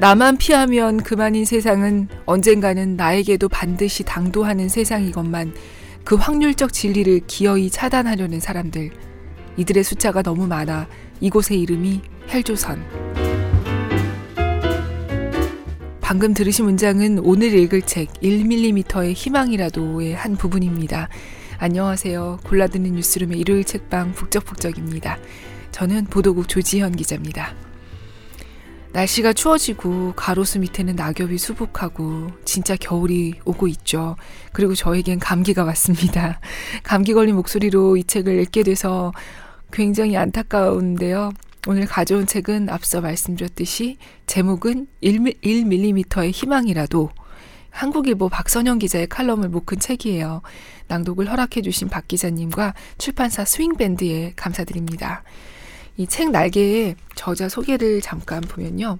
나만 피하면 그만인 세상은 언젠가는 나에게도 반드시 당도하는 세상이건만 그 확률적 진리를 기어이 차단하려는 사람들. 이들의 숫자가 너무 많아 이곳의 이름이 헬조선. 방금 들으신 문장은 오늘 읽을 책 1mm의 희망이라도의 한 부분입니다. 안녕하세요. 골라드는 뉴스룸의 일요일 책방 북적북적입니다. 저는 보도국 조지현 기자입니다. 날씨가 추워지고 가로수 밑에는 낙엽이 수북하고 진짜 겨울이 오고 있죠. 그리고 저에겐 감기가 왔습니다. 감기 걸린 목소리로 이 책을 읽게 돼서 굉장히 안타까운데요. 오늘 가져온 책은 앞서 말씀드렸듯이 제목은 1mm의 희망이라도 한국일보 박선영 기자의 칼럼을 묶은 책이에요. 낭독을 허락해 주신 박 기자님과 출판사 스윙밴드에 감사드립니다. 이 책 날개의 저자 소개를 잠깐 보면요.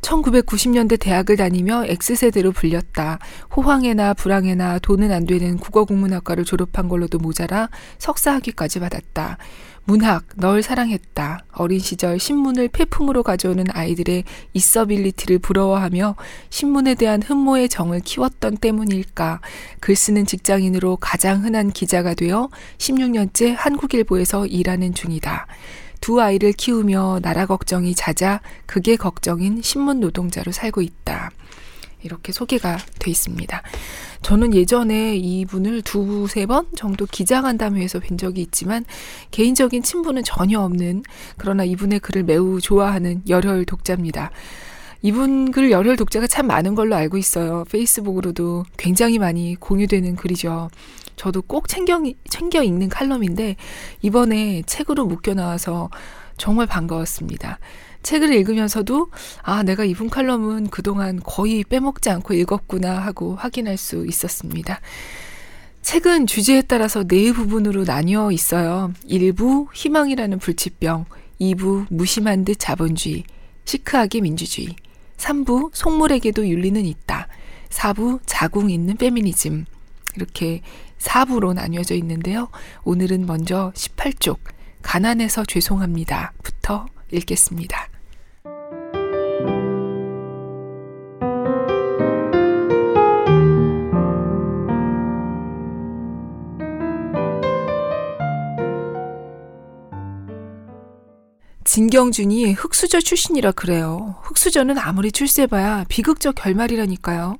1990년대 대학을 다니며 X세대로 불렸다. 호황에나 불황에나 돈은 안 되는 국어국문학과를 졸업한 걸로도 모자라 석사 학위까지 받았다. 문학, 널 사랑했다. 어린 시절 신문을 폐품으로 가져오는 아이들의 있어빌리티를 부러워하며 신문에 대한 흠모의 정을 키웠던 때문일까. 글 쓰는 직장인으로 가장 흔한 기자가 되어 16년째 한국일보에서 일하는 중이다. 두 아이를 키우며 나라 걱정이 잦아 그게 걱정인 신문 노동자로 살고 있다. 이렇게 소개가 돼 있습니다. 저는 예전에 이분을 두세 번 정도 기자간담회에서 뵌 적이 있지만 개인적인 친분은 전혀 없는 그러나 이분의 글을 매우 좋아하는 열혈 독자입니다. 이분 글 열혈 독자가 참 많은 걸로 알고 있어요. 페이스북으로도 굉장히 많이 공유되는 글이죠. 저도 꼭 챙겨, 챙겨 읽는 칼럼인데 이번에 책으로 묶여 나와서 정말 반가웠습니다. 책을 읽으면서도 아, 내가 이분 칼럼은 그동안 거의 빼먹지 않고 읽었구나 하고 확인할 수 있었습니다. 책은 주제에 따라서 네 부분으로 나뉘어 있어요. 1부 희망이라는 불치병, 2부 무심한 듯 자본주의, 시크하게 민주주의, 3부 속물에게도 윤리는 있다, 4부 자궁 있는 페미니즘, 이렇게 4부로 나뉘어져 있는데요. 오늘은 먼저 18쪽, 가난해서 죄송합니다. 부터 읽겠습니다. 진경준이 흑수저 출신이라 그래요. 흑수저는 아무리 출세해봐야 비극적 결말이라니까요.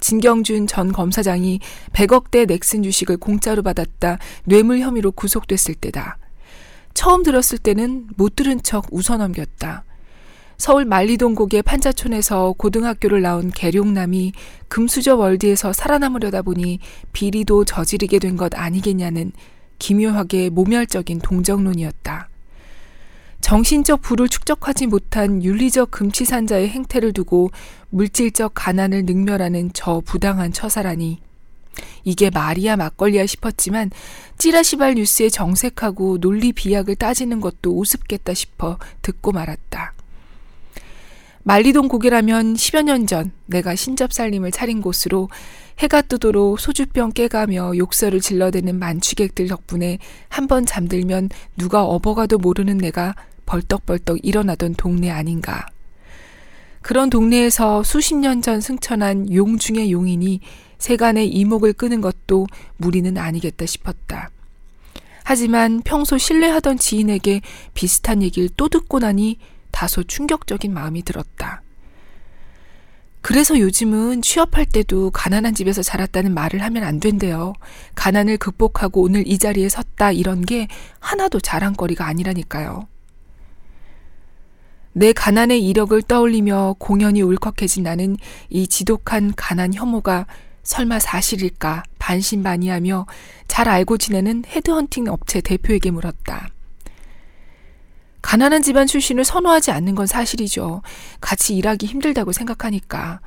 진경준 전 검사장이 100억대 넥슨 주식을 공짜로 받았다 뇌물 혐의로 구속됐을 때다. 처음 들었을 때는 못 들은 척 웃어 넘겼다. 서울 만리동 고개 판자촌에서 고등학교를 나온 계룡남이 금수저 월드에서 살아남으려다 보니 비리도 저지르게 된 것 아니겠냐는 기묘하게 모멸적인 동정론이었다. 정신적 부를 축적하지 못한 윤리적 금치산자의 행태를 두고 물질적 가난을 능멸하는 저 부당한 처사라니. 이게 말이야 막걸리야 싶었지만 찌라시발 뉴스에 정색하고 논리 비약을 따지는 것도 우습겠다 싶어 듣고 말았다. 말리동 고개라면 10여 년 전 내가 신접살림을 차린 곳으로 해가 뜨도록 소주병 깨가며 욕설을 질러대는 만취객들 덕분에 한 번 잠들면 누가 업어가도 모르는 내가 벌떡벌떡 일어나던 동네 아닌가. 그런 동네에서 수십 년 전 승천한 용 중의 용인이 세간의 이목을 끄는 것도 무리는 아니겠다 싶었다. 하지만 평소 신뢰하던 지인에게 비슷한 얘기를 또 듣고 나니 다소 충격적인 마음이 들었다. 그래서 요즘은 취업할 때도 가난한 집에서 자랐다는 말을 하면 안 된대요. 가난을 극복하고 오늘 이 자리에 섰다 이런 게 하나도 자랑거리가 아니라니까요. 내 가난의 이력을 떠올리며 공연히 울컥해진 나는 이 지독한 가난 혐오가 설마 사실일까 반신반의하며 잘 알고 지내는 헤드헌팅 업체 대표에게 물었다. 가난한 집안 출신을 선호하지 않는 건 사실이죠. 같이 일하기 힘들다고 생각하니까.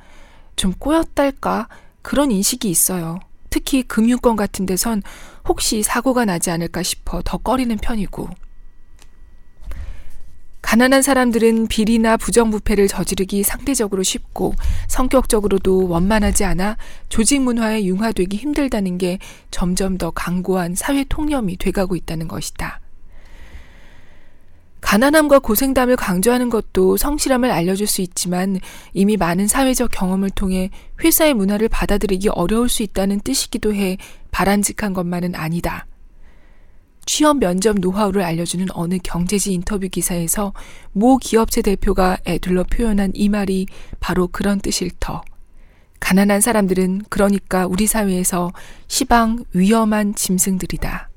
좀 꼬였달까? 그런 인식이 있어요. 특히 금융권 같은 데선 혹시 사고가 나지 않을까 싶어 더 꺼리는 편이고. 가난한 사람들은 비리나 부정부패를 저지르기 상대적으로 쉽고 성격적으로도 원만하지 않아 조직 문화에 융화되기 힘들다는 게 점점 더 강고한 사회 통념이 돼가고 있다는 것이다. 가난함과 고생담을 강조하는 것도 성실함을 알려줄 수 있지만 이미 많은 사회적 경험을 통해 회사의 문화를 받아들이기 어려울 수 있다는 뜻이기도 해 바람직한 것만은 아니다. 취업 면접 노하우를 알려주는 어느 경제지 인터뷰 기사에서 모 기업체 대표가 애들러 표현한 이 말이 바로 그런 뜻일 터. 가난한 사람들은 그러니까 우리 사회에서 시방 위험한 짐승들이다.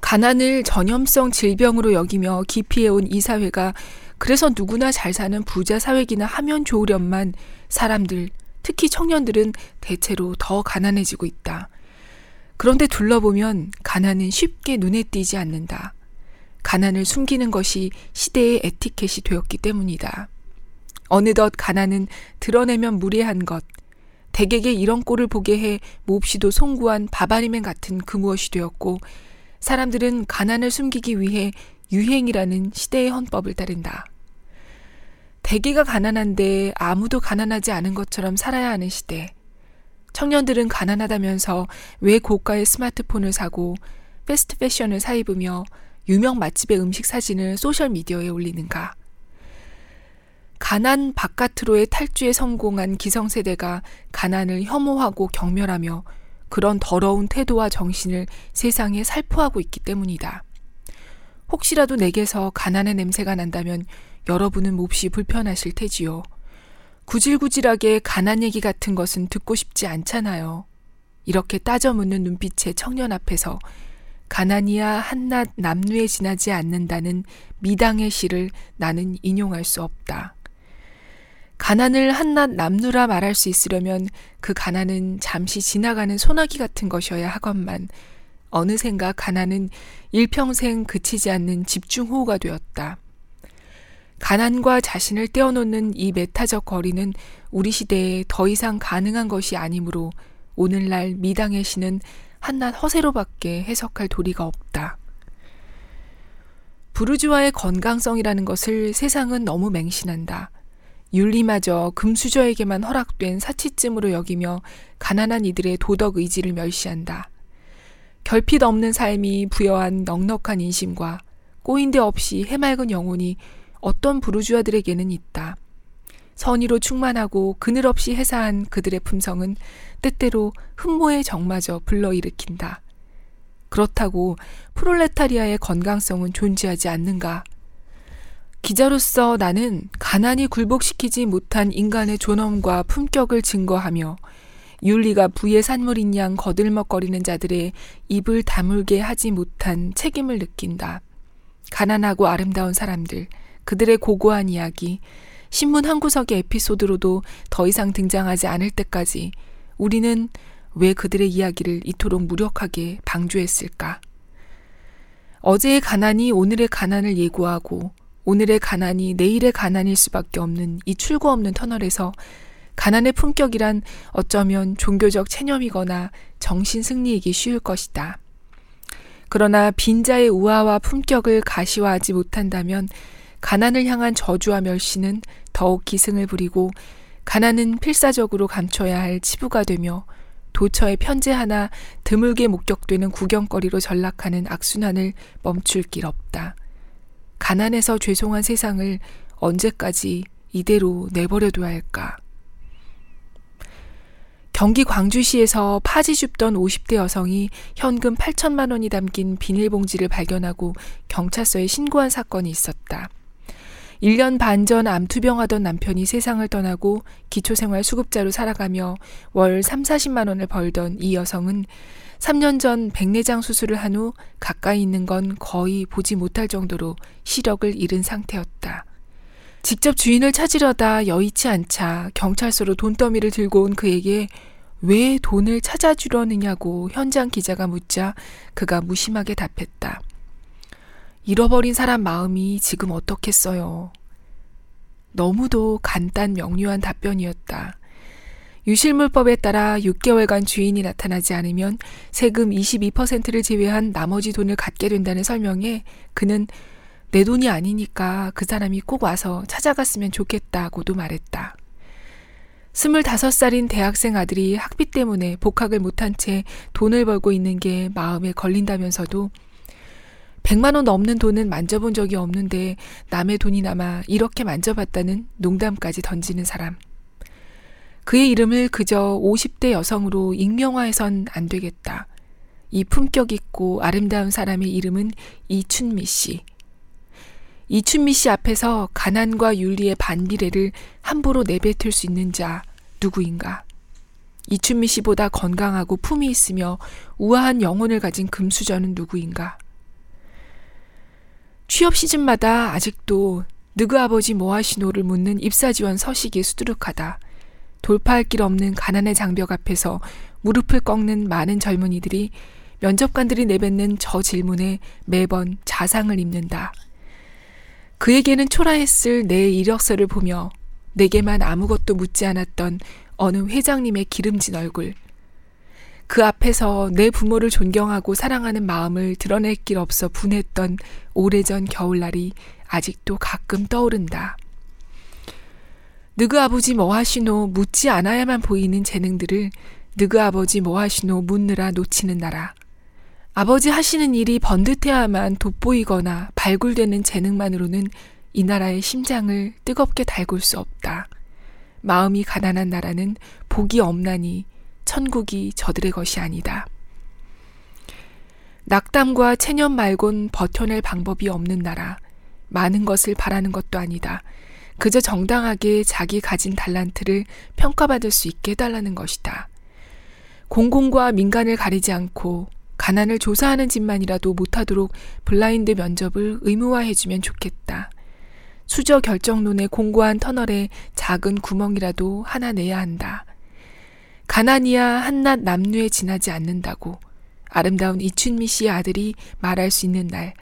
가난을 전염성 질병으로 여기며 기피해온 이 사회가 그래서 누구나 잘 사는 부자 사회기나 하면 좋으련만 사람들, 특히 청년들은 대체로 더 가난해지고 있다. 그런데 둘러보면 가난은 쉽게 눈에 띄지 않는다. 가난을 숨기는 것이 시대의 에티켓이 되었기 때문이다. 어느덧 가난은 드러내면 무례한 것, 대개게 이런 꼴을 보게 해 몹시도 송구한 바바리맨 같은 그 무엇이 되었고, 사람들은 가난을 숨기기 위해 유행이라는 시대의 헌법을 따른다. 대개가 가난한데 아무도 가난하지 않은 것처럼 살아야 하는 시대. 청년들은 가난하다면서 왜 고가의 스마트폰을 사고 패스트 패션을 사입으며 유명 맛집의 음식 사진을 소셜미디어에 올리는가? 가난 바깥으로의 탈주에 성공한 기성세대가 가난을 혐오하고 경멸하며 그런 더러운 태도와 정신을 세상에 살포하고 있기 때문이다. 혹시라도 내게서 가난의 냄새가 난다면 여러분은 몹시 불편하실 테지요. 구질구질하게 가난 얘기 같은 것은 듣고 싶지 않잖아요. 이렇게 따져 묻는 눈빛의 청년 앞에서 가난이야 한낱 남루에 지나지 않는다는 미당의 시를 나는 인용할 수 없다. 가난을 한낱 남루라 말할 수 있으려면 그 가난은 잠시 지나가는 소나기 같은 것이어야 하건만 어느샌가 가난은 일평생 그치지 않는 집중호우가 되었다. 가난과 자신을 떼어놓는 이 메타적 거리는 우리 시대에 더 이상 가능한 것이 아니므로 오늘날 미당의 시는 한낱 허세로밖에 해석할 도리가 없다. 부르주아의 건강성이라는 것을 세상은 너무 맹신한다. 윤리마저 금수저에게만 허락된 사치쯤으로 여기며 가난한 이들의 도덕 의지를 멸시한다. 결핍 없는 삶이 부여한 넉넉한 인심과 꼬인 데 없이 해맑은 영혼이 어떤 부르주아들에게는 있다. 선의로 충만하고 그늘 없이 해사한 그들의 품성은 때때로 흠모의 정마저 불러일으킨다. 그렇다고 프롤레타리아의 건강성은 존재하지 않는가? 기자로서 나는 가난이 굴복시키지 못한 인간의 존엄과 품격을 증거하며 윤리가 부의 산물인 양 거들먹거리는 자들의 입을 다물게 하지 못한 책임을 느낀다. 가난하고 아름다운 사람들, 그들의 고고한 이야기, 신문 한 구석의 에피소드로도 더 이상 등장하지 않을 때까지 우리는 왜 그들의 이야기를 이토록 무력하게 방조했을까? 어제의 가난이 오늘의 가난을 예고하고 오늘의 가난이 내일의 가난일 수밖에 없는 이 출구 없는 터널에서 가난의 품격이란 어쩌면 종교적 체념이거나 정신 승리이기 쉬울 것이다. 그러나 빈자의 우아와 품격을 가시화하지 못한다면 가난을 향한 저주와 멸시는 더욱 기승을 부리고 가난은 필사적으로 감춰야 할 치부가 되며 도처의 편제 하나 드물게 목격되는 구경거리로 전락하는 악순환을 멈출 길 없다. 가난해서 죄송한 세상을 언제까지 이대로 내버려둬야 할까? 경기 광주시에서 파지 줍던 50대 여성이 현금 8천만 원이 담긴 비닐봉지를 발견하고 경찰서에 신고한 사건이 있었다. 1년 반 전 암투병하던 남편이 세상을 떠나고 기초생활 수급자로 살아가며 월 3, 40만 원을 벌던 이 여성은 3년 전 백내장 수술을 한 후 가까이 있는 건 거의 보지 못할 정도로 시력을 잃은 상태였다. 직접 주인을 찾으려다 여의치 않자 경찰서로 돈더미를 들고 온 그에게 왜 돈을 찾아주려느냐고 현장 기자가 묻자 그가 무심하게 답했다. 잃어버린 사람 마음이 지금 어떻겠어요. 너무도 간단 명료한 답변이었다. 유실물법에 따라 6개월간 주인이 나타나지 않으면 세금 22%를 제외한 나머지 돈을 갖게 된다는 설명에 그는 내 돈이 아니니까 그 사람이 꼭 와서 찾아갔으면 좋겠다고도 말했다. 25살인 대학생 아들이 학비 때문에 복학을 못한 채 돈을 벌고 있는 게 마음에 걸린다면서도 100만 원 넘는 돈은 만져본 적이 없는데 남의 돈이 남아 이렇게 만져봤다는 농담까지 던지는 사람. 그의 이름을 그저 50대 여성으로 익명화해선 안 되겠다. 이 품격 있고 아름다운 사람의 이름은 이춘미 씨. 이춘미 씨 앞에서 가난과 윤리의 반비례를 함부로 내뱉을 수 있는 자 누구인가? 이춘미 씨보다 건강하고 품이 있으며 우아한 영혼을 가진 금수저는 누구인가? 취업 시즌마다 아직도 느그 아버지 뭐하시노를 묻는 입사 지원 서식이 수두룩하다. 돌파할 길 없는 가난의 장벽 앞에서 무릎을 꺾는 많은 젊은이들이 면접관들이 내뱉는 저 질문에 매번 자상을 입는다. 그에게는 초라했을 내 이력서를 보며 내게만 아무것도 묻지 않았던 어느 회장님의 기름진 얼굴. 그 앞에서 내 부모를 존경하고 사랑하는 마음을 드러낼 길 없어 분했던 오래전 겨울날이 아직도 가끔 떠오른다. 느그 아버지 뭐 하시노 묻지 않아야만 보이는 재능들을 느그 아버지 뭐 하시노 묻느라 놓치는 나라. 아버지 하시는 일이 번듯해야만 돋보이거나 발굴되는 재능만으로는 이 나라의 심장을 뜨겁게 달굴 수 없다. 마음이 가난한 나라는 복이 없나니 천국이 저들의 것이 아니다. 낙담과 체념 말곤 버텨낼 방법이 없는 나라. 많은 것을 바라는 것도 아니다. 그저 정당하게 자기 가진 달란트를 평가받을 수 있게 해달라는 것이다. 공공과 민간을 가리지 않고 가난을 조사하는 짓만이라도 못하도록 블라인드 면접을 의무화해주면 좋겠다. 수저 결정론의 공고한 터널에 작은 구멍이라도 하나 내야 한다. 가난이야 한낱 남루에 지나지 않는다고 아름다운 이춘미 씨의 아들이 말할 수 있는 날,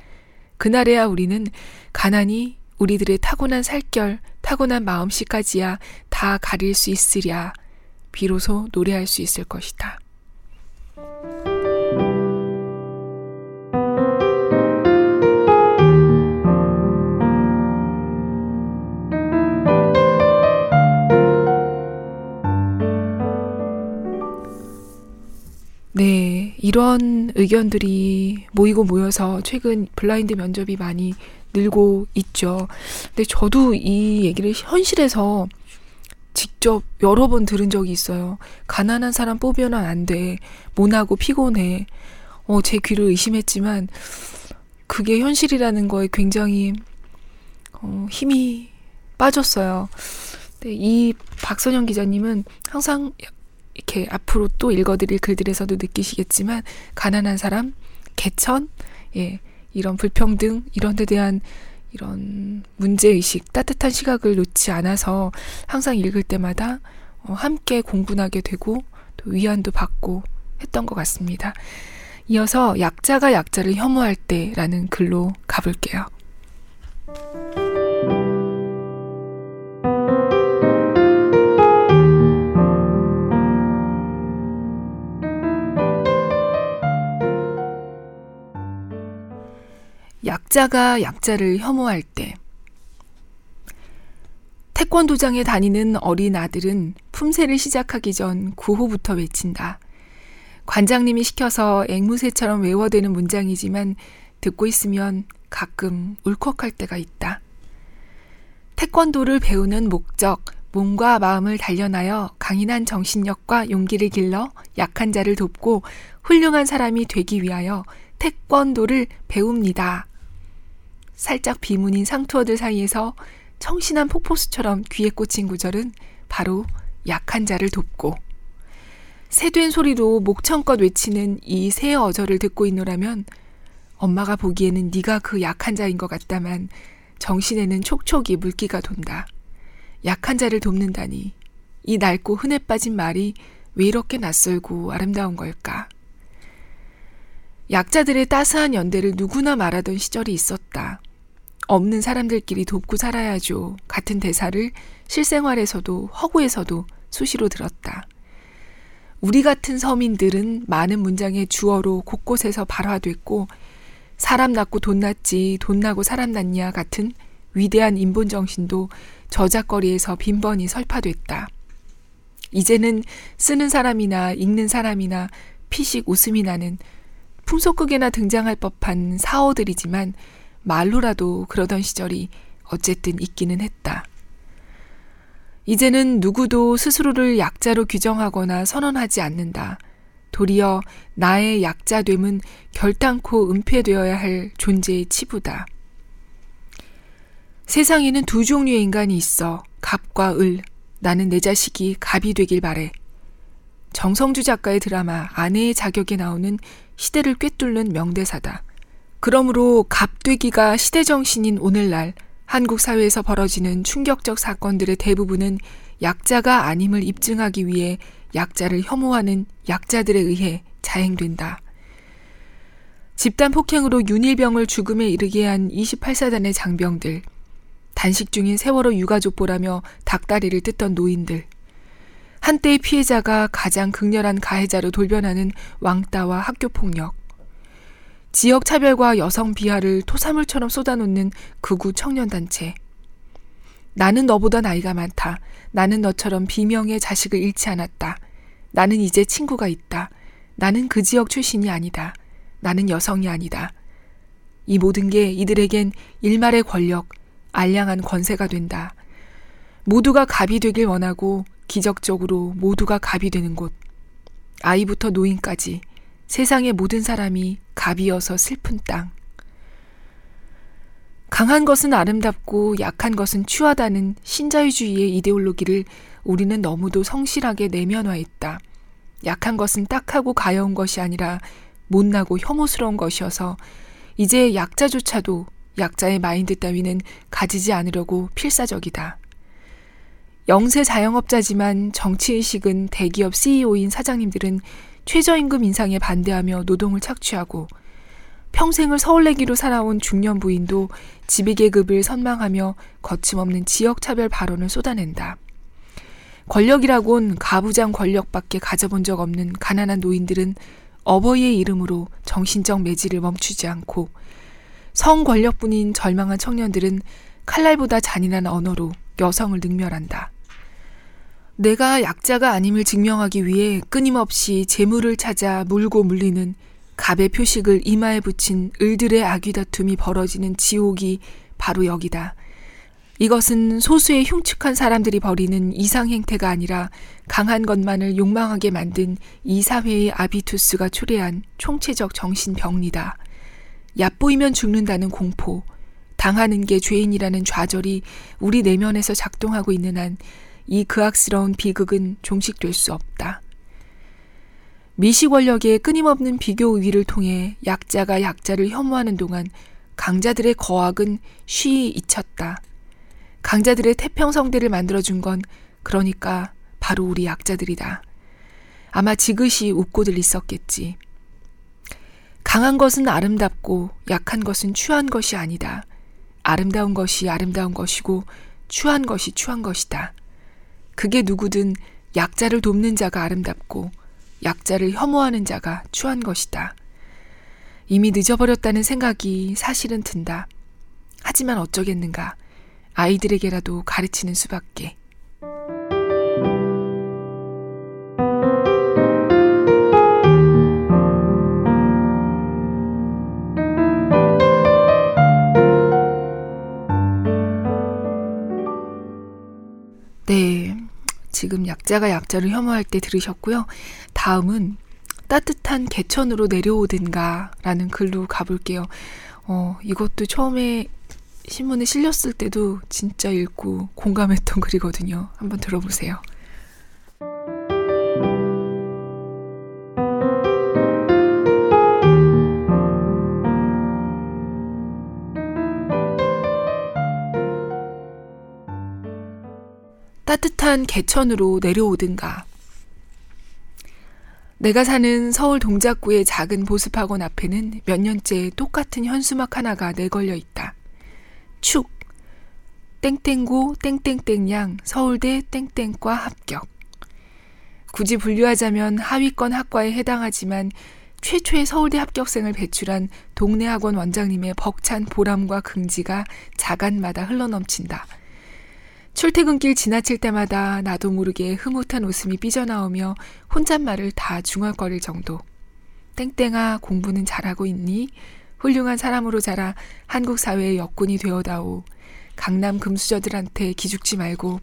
그날에야 우리는 가난이 우리들의 타고난 살결, 타고난 마음씨까지야 다 가릴 수 있으랴 비로소 노래할 수 있을 것이다. 네, 이런 의견들이 모이고 모여서 최근 블라인드 면접이 많이 늘고 있죠. 근데 저도 이 얘기를 현실에서 직접 여러 번 들은 적이 있어요. 가난한 사람 뽑으면 안 돼. 모나고 피곤해. 어, 제 귀를 의심했지만 그게 현실이라는 거에 굉장히 어, 힘이 빠졌어요. 네, 이 박선영 기자님은 항상 이렇게 앞으로 또 읽어드릴 글들에서도 느끼시겠지만 가난한 사람, 개천, 예, 이런 불평등 이런 데 대한 이런 문제의식, 따뜻한 시각을 놓지 않아서 항상 읽을 때마다 어, 함께 공분하게 되고 또 위안도 받고 했던 것 같습니다. 이어서 약자가 약자를 혐오할 때라는 글로 가볼게요. 약자가 약자를 혐오할 때 태권도장에 다니는 어린 아들은 품새를 시작하기 전 구호부터 외친다. 관장님이 시켜서 앵무새처럼 외워대는 문장이지만 듣고 있으면 가끔 울컥할 때가 있다. 태권도를 배우는 목적, 몸과 마음을 단련하여 강인한 정신력과 용기를 길러 약한 자를 돕고 훌륭한 사람이 되기 위하여 태권도를 배웁니다. 살짝 비문인 상투어들 사이에서 청신한 폭포수처럼 귀에 꽂힌 구절은 바로 약한 자를 돕고 새된 소리로 목청껏 외치는 이 새 어절을 듣고 있노라면 엄마가 보기에는 네가 그 약한 자인 것 같다만 정신에는 촉촉이 물기가 돈다. 약한 자를 돕는다니 이 낡고 흔해 빠진 말이 왜 이렇게 낯설고 아름다운 걸까? 약자들의 따스한 연대를 누구나 말하던 시절이 있었다. 없는 사람들끼리 돕고 살아야죠. 같은 대사를 실생활에서도 허구에서도 수시로 들었다. 우리 같은 서민들은 많은 문장의 주어로 곳곳에서 발화됐고 사람 낳고 돈 낳지 돈 나고 사람 낳냐 같은 위대한 인본 정신도 저작거리에서 빈번히 설파됐다. 이제는 쓰는 사람이나 읽는 사람이나 피식 웃음이 나는 풍속극에나 등장할 법한 사어들이지만 말로라도 그러던 시절이 어쨌든 있기는 했다. 이제는 누구도 스스로를 약자로 규정하거나 선언하지 않는다. 도리어 나의 약자됨은 결단코 은폐되어야 할 존재의 치부다. 세상에는 두 종류의 인간이 있어. 갑과 을. 나는 내 자식이 갑이 되길 바래. 정성주 작가의 드라마 아내의 자격에 나오는 시대를 꿰뚫는 명대사다. 그러므로 갑되기가 시대 정신인 오늘날 한국 사회에서 벌어지는 충격적 사건들의 대부분은 약자가 아님을 입증하기 위해 약자를 혐오하는 약자들에 의해 자행된다. 집단 폭행으로 윤일병을 죽음에 이르게 한 28사단의 장병들, 단식 중인 세월호 유가족보라며 닭다리를 뜯던 노인들, 한때의 피해자가 가장 극렬한 가해자로 돌변하는 왕따와 학교 폭력, 지역 차별과 여성 비하를 토사물처럼 쏟아놓는 극우 청년단체. 나는 너보다 나이가 많다. 나는 너처럼 비명의 자식을 잃지 않았다. 나는 이제 친구가 있다. 나는 그 지역 출신이 아니다. 나는 여성이 아니다. 이 모든 게 이들에겐 일말의 권력, 알량한 권세가 된다. 모두가 갑이 되길 원하고 기적적으로 모두가 갑이 되는 곳. 아이부터 노인까지 세상의 모든 사람이 갑이어서 슬픈 땅. 강한 것은 아름답고 약한 것은 추하다는 신자유주의의 이데올로기를 우리는 너무도 성실하게 내면화했다. 약한 것은 딱하고 가여운 것이 아니라 못나고 혐오스러운 것이어서 이제 약자조차도 약자의 마인드 따위는 가지지 않으려고 필사적이다. 영세 자영업자지만 정치의식은 대기업 CEO인 사장님들은 최저임금 인상에 반대하며 노동을 착취하고 평생을 서울내기로 살아온 중년 부인도 지배계급을 선망하며 거침없는 지역차별 발언을 쏟아낸다. 권력이라곤 가부장 권력밖에 가져본 적 없는 가난한 노인들은 어버이의 이름으로 정신적 매질을 멈추지 않고 성 권력뿐인 절망한 청년들은 칼날보다 잔인한 언어로 여성을 능멸한다. 내가 약자가 아님을 증명하기 위해 끊임없이 재물을 찾아 물고 물리는 갑의 표식을 이마에 붙인 을들의 아귀 다툼이 벌어지는 지옥이 바로 여기다. 이것은 소수의 흉측한 사람들이 벌이는 이상 행태가 아니라 강한 것만을 욕망하게 만든 이 사회의 아비투스가 초래한 총체적 정신병리다. 얕보이면 죽는다는 공포, 당하는 게 죄인이라는 좌절이 우리 내면에서 작동하고 있는 한 이 그악스러운 비극은 종식될 수 없다. 미시 권력의 끊임없는 비교 우위를 통해 약자가 약자를 혐오하는 동안 강자들의 거악은 쉬이 잊혔다. 강자들의 태평성대를 만들어준 건 그러니까 바로 우리 약자들이다. 아마 지그시 웃고들 있었겠지. 강한 것은 아름답고 약한 것은 추한 것이 아니다. 아름다운 것이 아름다운 것이고 추한 것이 추한 것이다. 그게 누구든 약자를 돕는 자가 아름답고 약자를 혐오하는 자가 추한 것이다. 이미 늦어버렸다는 생각이 사실은 든다. 하지만 어쩌겠는가. 아이들에게라도 가르치는 수밖에. 네. 지금 약자가 약자를 혐오할 때 들으셨고요. 다음은 따뜻한 개천으로 내려오든가 라는 글로 가볼게요. 어, 이것도 처음에 신문에 실렸을 때도 진짜 읽고 공감했던 글이거든요. 한번 들어보세요. 따뜻한 개천으로 내려오든가. 내가 사는 서울 동작구의 작은 보습학원 앞에는 몇 년째 똑같은 현수막 하나가 내걸려 있다. 축. 땡땡고 땡땡땡양 서울대 땡땡과 합격. 굳이 분류하자면 하위권 학과에 해당하지만 최초의 서울대 합격생을 배출한 동네 학원 원장님의 벅찬 보람과 긍지가 자간마다 흘러넘친다. 출퇴근길 지나칠 때마다 나도 모르게 흐뭇한 웃음이 삐져나오며 혼잣말을 다 중얼거릴 정도. 땡땡아 공부는 잘하고 있니? 훌륭한 사람으로 자라 한국 사회의 여군이 되어다오. 강남 금수저들한테 기죽지 말고.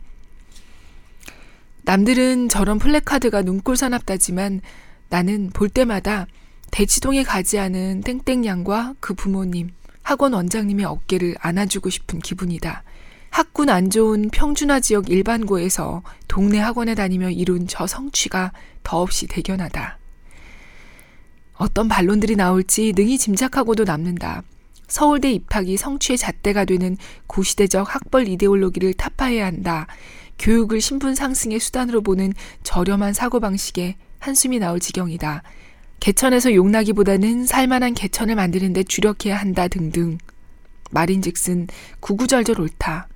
남들은 저런 플래카드가 눈꼴 사납다지만 나는 볼 때마다 대치동에 가지 않은 땡땡양과 그 부모님, 학원 원장님의 어깨를 안아주고 싶은 기분이다. 학군 안 좋은 평준화 지역 일반고에서 동네 학원에 다니며 이룬 저 성취가 더없이 대견하다. 어떤 반론들이 나올지 능히 짐작하고도 남는다. 서울대 입학이 성취의 잣대가 되는 구시대적 학벌 이데올로기를 타파해야 한다. 교육을 신분 상승의 수단으로 보는 저렴한 사고방식에 한숨이 나올 지경이다. 개천에서 용나기보다는 살만한 개천을 만드는 데 주력해야 한다 등등. 말인즉슨 구구절절 옳다.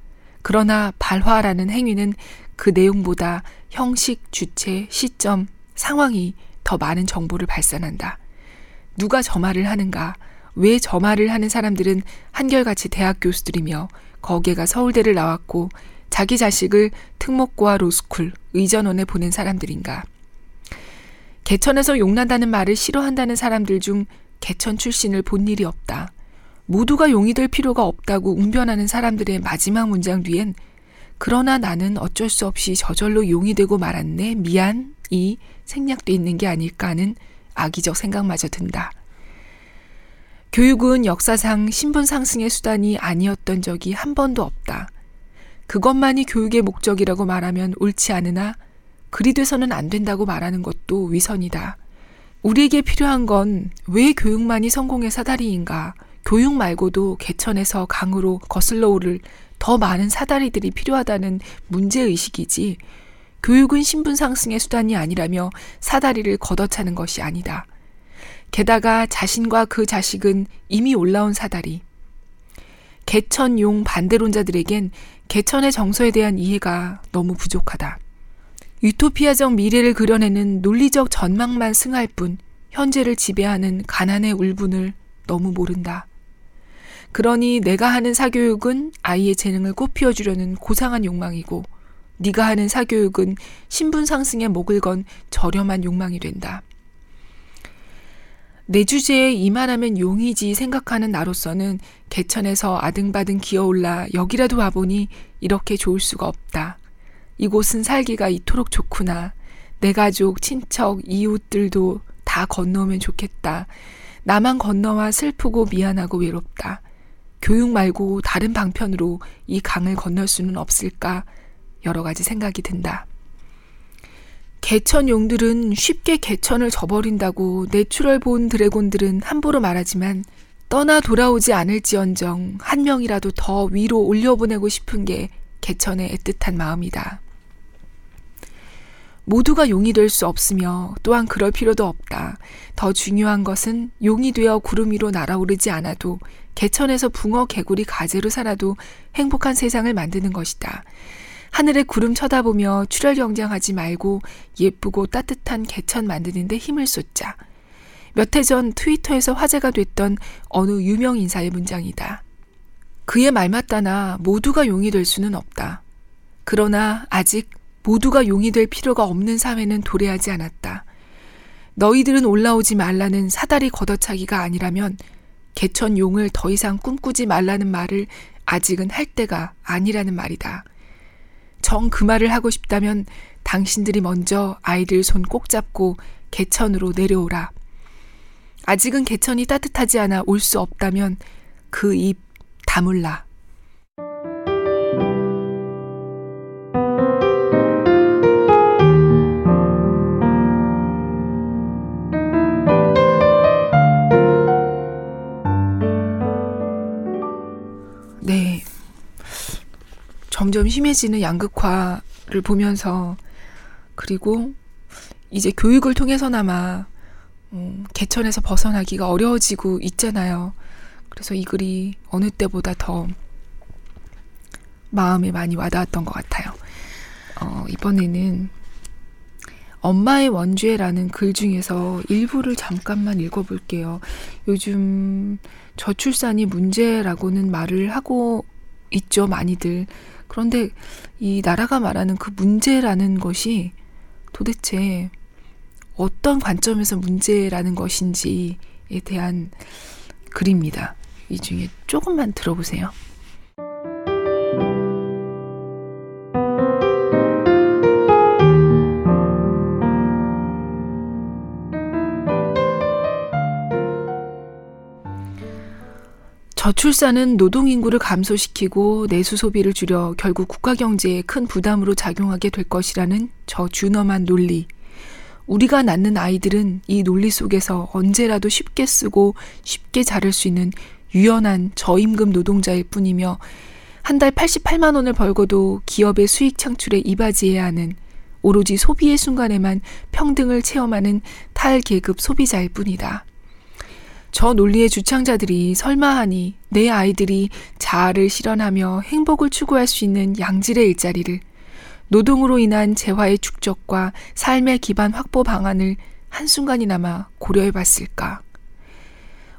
그러나 발화라는 행위는 그 내용보다 형식, 주체, 시점, 상황이 더 많은 정보를 발산한다. 누가 저 말을 하는가? 왜 저 말을 하는 사람들은 한결같이 대학 교수들이며 거기가 서울대를 나왔고 자기 자식을 특목고와 로스쿨, 의전원에 보낸 사람들인가? 개천에서 용난다는 말을 싫어한다는 사람들 중 개천 출신을 본 일이 없다. 모두가 용이 될 필요가 없다고 웅변하는 사람들의 마지막 문장 뒤엔 그러나 나는 어쩔 수 없이 저절로 용이 되고 말았네. 미안. 이 생략돼 있는 게 아닐까 하는 악의적 생각마저 든다. 교육은 역사상 신분 상승의 수단이 아니었던 적이 한 번도 없다. 그것만이 교육의 목적이라고 말하면 옳지 않으나 그리 돼서는 안 된다고 말하는 것도 위선이다. 우리에게 필요한 건 왜 교육만이 성공의 사다리인가? 교육 말고도 개천에서 강으로 거슬러 오를 더 많은 사다리들이 필요하다는 문제의식이지 교육은 신분 상승의 수단이 아니라며 사다리를 걷어차는 것이 아니다. 게다가 자신과 그 자식은 이미 올라온 사다리. 개천용 반대론자들에겐 개천의 정서에 대한 이해가 너무 부족하다. 유토피아적 미래를 그려내는 논리적 전망만 승할 뿐 현재를 지배하는 가난의 울분을 너무 모른다. 그러니 내가 하는 사교육은 아이의 재능을 꽃피워주려는 고상한 욕망이고 네가 하는 사교육은 신분 상승에 목을 건 저렴한 욕망이 된다. 내 주제에 이만하면 용이지 생각하는 나로서는 개천에서 아등바등 기어올라 여기라도 와보니 이렇게 좋을 수가 없다. 이곳은 살기가 이토록 좋구나. 내 가족, 친척, 이웃들도 다 건너오면 좋겠다. 나만 건너와 슬프고 미안하고 외롭다. 교육 말고 다른 방편으로 이 강을 건널 수는 없을까 여러 가지 생각이 든다. 개천용들은 쉽게 개천을 저버린다고 natural born dragon들은 함부로 말하지만 떠나 돌아오지 않을지언정 한 명이라도 더 위로 올려보내고 싶은 게 개천의 애틋한 마음이다. 모두가 용이 될 수 없으며 또한 그럴 필요도 없다. 더 중요한 것은 용이 되어 구름 위로 날아오르지 않아도 개천에서 붕어 개구리 가재로 살아도 행복한 세상을 만드는 것이다. 하늘에 구름 쳐다보며 출혈 경쟁하지 말고 예쁘고 따뜻한 개천 만드는데 힘을 쏟자. 몇 해 전 트위터에서 화제가 됐던 어느 유명 인사의 문장이다. 그의 말 맞다나 모두가 용이 될 수는 없다. 그러나 아직 모두가 용이 될 필요가 없는 사회는 도래하지 않았다. 너희들은 올라오지 말라는 사다리 걷어차기가 아니라면 개천 용을 더 이상 꿈꾸지 말라는 말을 아직은 할 때가 아니라는 말이다. 정 그 말을 하고 싶다면 당신들이 먼저 아이들 손 꼭 잡고 개천으로 내려오라. 아직은 개천이 따뜻하지 않아 올 수 없다면 그 입 다물라. 점점 심해지는 양극화를 보면서 그리고 이제 교육을 통해서나마 음, 개천에서 벗어나기가 어려워지고 있잖아요. 그래서 이 글이 어느 때보다 더 마음에 많이 와닿았던 것 같아요. 어, 이번에는 엄마의 원죄라는 글 중에서 일부를 잠깐만 읽어볼게요. 요즘 저출산이 문제라고는 말을 하고 있죠, 많이들. 그런데 이 나라가 말하는 그 문제라는 것이 도대체 어떤 관점에서 문제라는 것인지에 대한 글입니다. 이 중에 조금만 들어보세요. 저출산은 노동 인구를 감소시키고 내수 소비를 줄여 결국 국가 경제에 큰 부담으로 작용하게 될 것이라는 저 준엄한 논리. 우리가 낳는 아이들은 이 논리 속에서 언제라도 쉽게 쓰고 쉽게 자를 수 있는 유연한 저임금 노동자일 뿐이며 한 달 88만 원을 벌고도 기업의 수익 창출에 이바지해야 하는 오로지 소비의 순간에만 평등을 체험하는 탈계급 소비자일 뿐이다. 저 논리의 주창자들이 설마하니 내 아이들이 자아를 실현하며 행복을 추구할 수 있는 양질의 일자리를 노동으로 인한 재화의 축적과 삶의 기반 확보 방안을 한순간이나마 고려해 봤을까?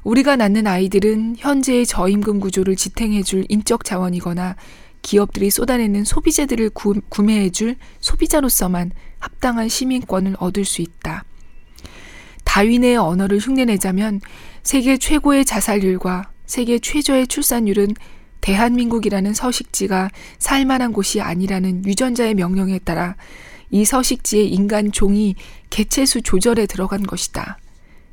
우리가 낳는 아이들은 현재의 저임금 구조를 지탱해 줄 인적 자원이거나 기업들이 쏟아내는 소비재들을 구, 구매해 줄 소비자로서만 합당한 시민권을 얻을 수 있다. 다윈의 언어를 흉내내자면 세계 최고의 자살률과 세계 최저의 출산율은 대한민국이라는 서식지가 살만한 곳이 아니라는 유전자의 명령에 따라 이 서식지의 인간 종이 개체수 조절에 들어간 것이다.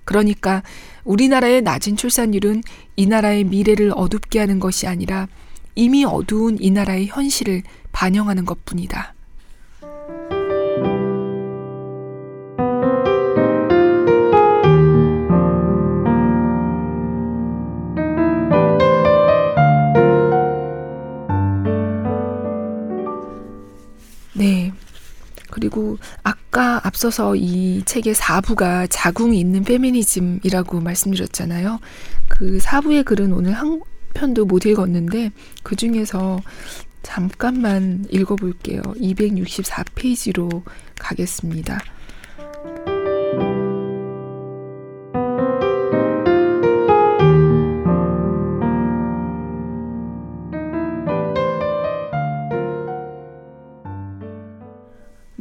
그러니까 우리나라의 낮은 출산율은 이 나라의 미래를 어둡게 하는 것이 아니라 이미 어두운 이 나라의 현실을 반영하는 것 뿐이다. 그리고 아까 앞서서 이 책의 4부가 자궁이 있는 페미니즘이라고 말씀드렸잖아요. 그 4부의 글은 오늘 한 편도 못 읽었는데 그 중에서 잠깐만 읽어볼게요. 264페이지로 가겠습니다.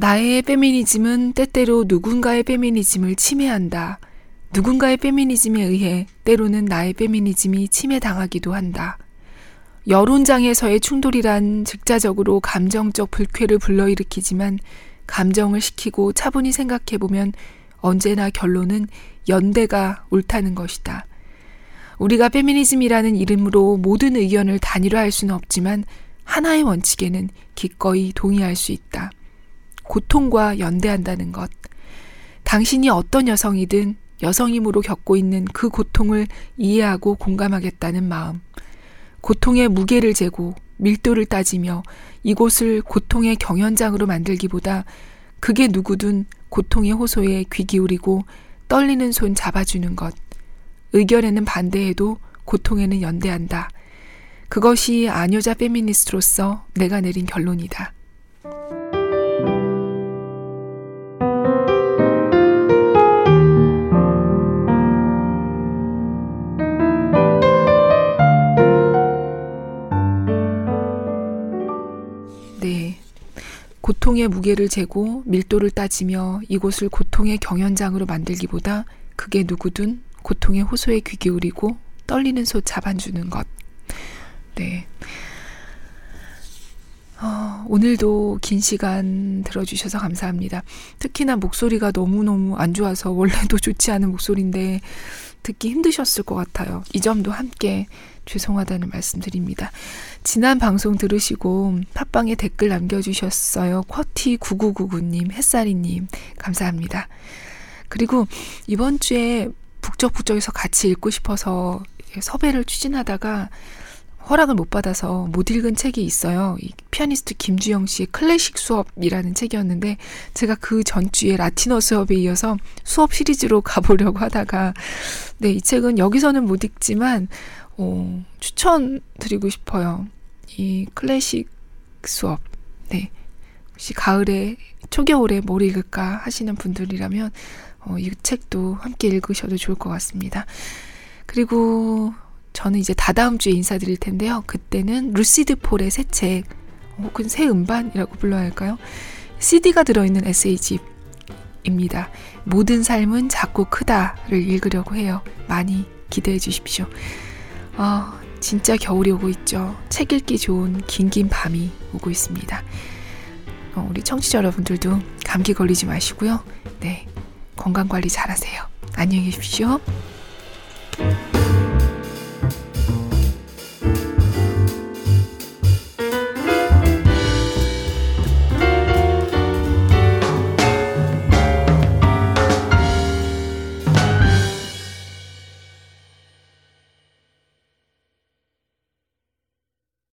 나의 페미니즘은 때때로 누군가의 페미니즘을 침해한다. 누군가의 페미니즘에 의해 때로는 나의 페미니즘이 침해당하기도 한다. 여론장에서의 충돌이란 직자적으로 감정적 불쾌를 불러일으키지만 감정을 식히고 차분히 생각해보면 언제나 결론은 연대가 옳다는 것이다. 우리가 페미니즘이라는 이름으로 모든 의견을 단일화할 수는 없지만 하나의 원칙에는 기꺼이 동의할 수 있다. 고통과 연대한다는 것. 당신이 어떤 여성이든 여성임으로 겪고 있는 그 고통을 이해하고 공감하겠다는 마음. 고통의 무게를 재고 밀도를 따지며 이곳을 고통의 경연장으로 만들기보다 그게 누구든 고통의 호소에 귀 기울이고 떨리는 손 잡아주는 것. 의견에는 반대해도 고통에는 연대한다. 그것이 아녀자 페미니스트로서 내가 내린 결론이다. 고통의 무게를 재고 밀도를 따지며 이곳을 고통의 경연장으로 만들기보다 그게 누구든 고통의 호소에 귀 기울이고 떨리는 소 잡아주는 것. 네. 어, 오늘도 긴 시간 들어주셔서 감사합니다. 특히나 목소리가 너무너무 안 좋아서 원래도 좋지 않은 목소리인데 듣기 힘드셨을 것 같아요. 이 점도 함께 죄송하다는 말씀드립니다. 지난 방송 들으시고 팟빵에 댓글 남겨주셨어요. 쿼티9999님, 햇살이님, 감사합니다. 그리고 이번 주에 북적북적에서 같이 읽고 싶어서 섭외를 추진하다가 허락을 못 받아서 못 읽은 책이 있어요. 이 피아니스트 김주영 씨의 클래식 수업이라는 책이었는데 제가 그 전주에 라틴어 수업에 이어서 수업 시리즈로 가보려고 하다가 네, 이 책은 여기서는 못 읽지만 어, 추천드리고 싶어요. 이 클래식 수업. 네. 혹시 가을에, 초겨울에 뭘 읽을까 하시는 분들이라면, 어, 이 책도 함께 읽으셔도 좋을 것 같습니다. 그리고 저는 이제 다다음 주에 인사드릴 텐데요. 그때는 루시드 폴의 새 책, 혹은 새 음반이라고 불러야 할까요? CD가 들어있는 에세이집, 입니다. 모든 삶은 작고 크다를 읽으려고 해요. 많이 기대해 주십시오. 아, 진짜 겨울이 오고 있죠. 책 읽기 좋은 긴긴 밤이 오고 있습니다. 어, 우리 청취자 여러분들도 감기 걸리지 마시고요. 네. 건강 관리 잘 하세요. 안녕히 계십시오.